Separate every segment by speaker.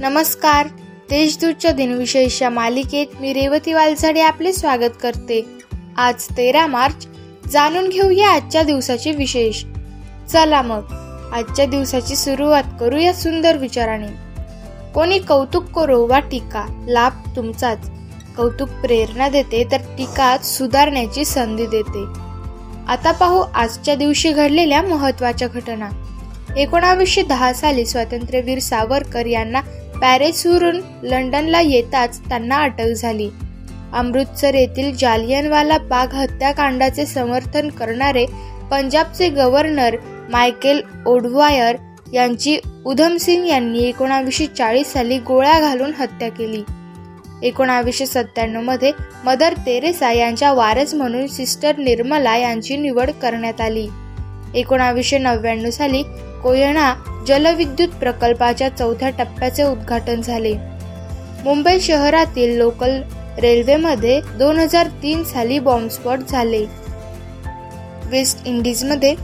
Speaker 1: नमस्कार. देशदूतच्या दिनविशेषच्या मालिकेत मी रेवती वालझाडे आपले स्वागत करते. आज तेरा मार्च. जाणून घेऊया आजच्या दिवसाचे विशेष. चला मग आजच्या दिवसाची सुरुवात करूया सुंदर विचाराने. कोणी कौतुक करो वा टीका लाभ तुमचाच. कौतुक प्रेरणा देते तर टीका सुधारण्याची संधी देते. आता पाहू आजच्या दिवशी घडलेल्या महत्त्वाच्या घटना. एकोणावीसशे दहा साली स्वातंत्र्यवीर सावरकर यांना पॅरिसवरून लंडनला येताच त्यांना अटक झाली. अमृतसर येथील जालियनवाला बाग हत्याकांडाचे समर्थन करणारे पंजाबचे गव्हर्नर मायकेल ओडवायर यांची उधमसिंग यांनी एकोणावीसशे चाळीस साली गोळ्या घालून हत्या केली. एकोणावीसशे सत्त्याण्णवमध्ये मदर तेरेसा यांच्या वारस म्हणून सिस्टर निर्मला यांची निवड करण्यात आली. एकोणावीसशे नव्याण्णव साली कोयना जलविद्युत प्रकल्पाच्या चौथ्या टप्प्याचे उद्घाटन झाले. मुंबई शहरातील लोकल रेल्वेमध्ये दोन हजार तीन साली बॉम्बस्फोट झाले. वेस्ट इंडिजमध्ये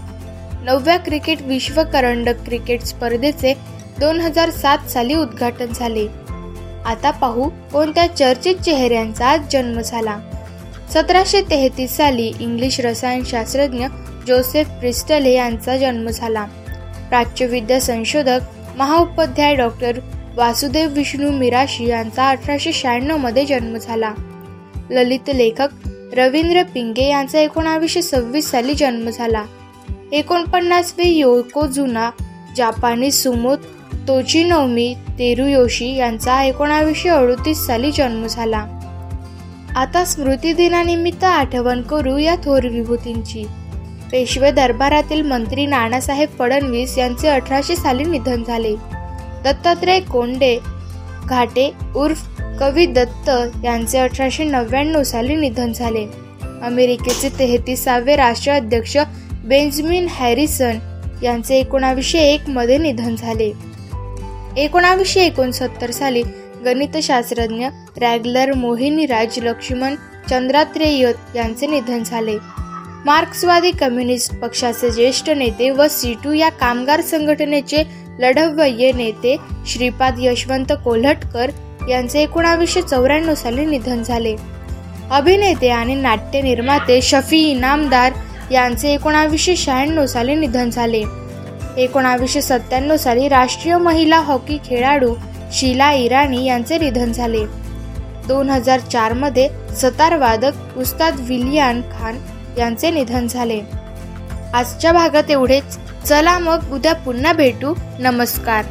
Speaker 1: नवव्या क्रिकेट विश्वकरंडक क्रिकेट स्पर्धेचे दोन हजार सात साली उद्घाटन झाले. आता पाहू कोणत्या चर्चित चेहऱ्यांचा आज जन्म झाला. सतराशे तेहतीस साली इंग्लिश रसायनशास्त्रज्ञ जोसेफ प्रिस्टले यांचा जन्म झाला. प्राच्यविद्या संशोधक महाउपाध्याय डॉक्टर वासुदेव विष्णू मिराशी यांचा अठराशे शहाण्णवमध्ये जन्म झाला. ललित लेखक रवींद्र पिंगे यांचा एकोणावीसशे सव्वीस साली जन्म झाला. एकोणपन्नासवे योकोजुना जापानी सुमोत तोचिनोमी तेरुयोशी यांचा एकोणावीसशे अडतीस साली जन्म झाला. आता स्मृतिदिनानिमित्त आठवण करू या थोर विभूतींची. पेशवे दरबारातील मंत्री नानासाहेब फडणवीस यांचे अठराशे साली निधन झाले. दत्तात्रय कोंडे घाटे उर्फ कवी दत्त यांचे अठराशे नव्याण्णव साली निधन झाले. अमेरिकेचे तेहतीसावे राष्ट्राध्यक्ष बेंजमिन हॅरिसन यांचे एकोणावीसशे एकमध्ये निधन झाले. एकोणावीसशे एकोणसत्तर साली गणितशास्त्रज्ञ रॅगलर मोहिनीराज लक्ष्मण चंद्रात्रेय यांचे निधन झाले. मार्क्सवादी कम्युनिस्ट पक्षाचे ज्येष्ठ नेते व सीटू या कामगार संघटनेचे लढवय्ये नेते श्रीपाद यशवंत कोल्हटकर यांचे एकोणावीसशे चौऱ्याण्णव साली निधन झाले. अभिनेते आणि नाट्य निर्माते शफी इनामदार यांचे एकोणावीसशे शहाण्णव साली निधन झाले. एकोणावीसशे सत्त्याण्णव साली राष्ट्रीय महिला हॉकी खेळाडू शीला इराणी यांचे निधन झाले. दोन हजार चारमध्ये सतारवादक उस्ताद विलियान खान यांचे निधन झाले. आजच्या भागात एवढेच. चला मग उद्या पुन्हा भेटू. नमस्कार.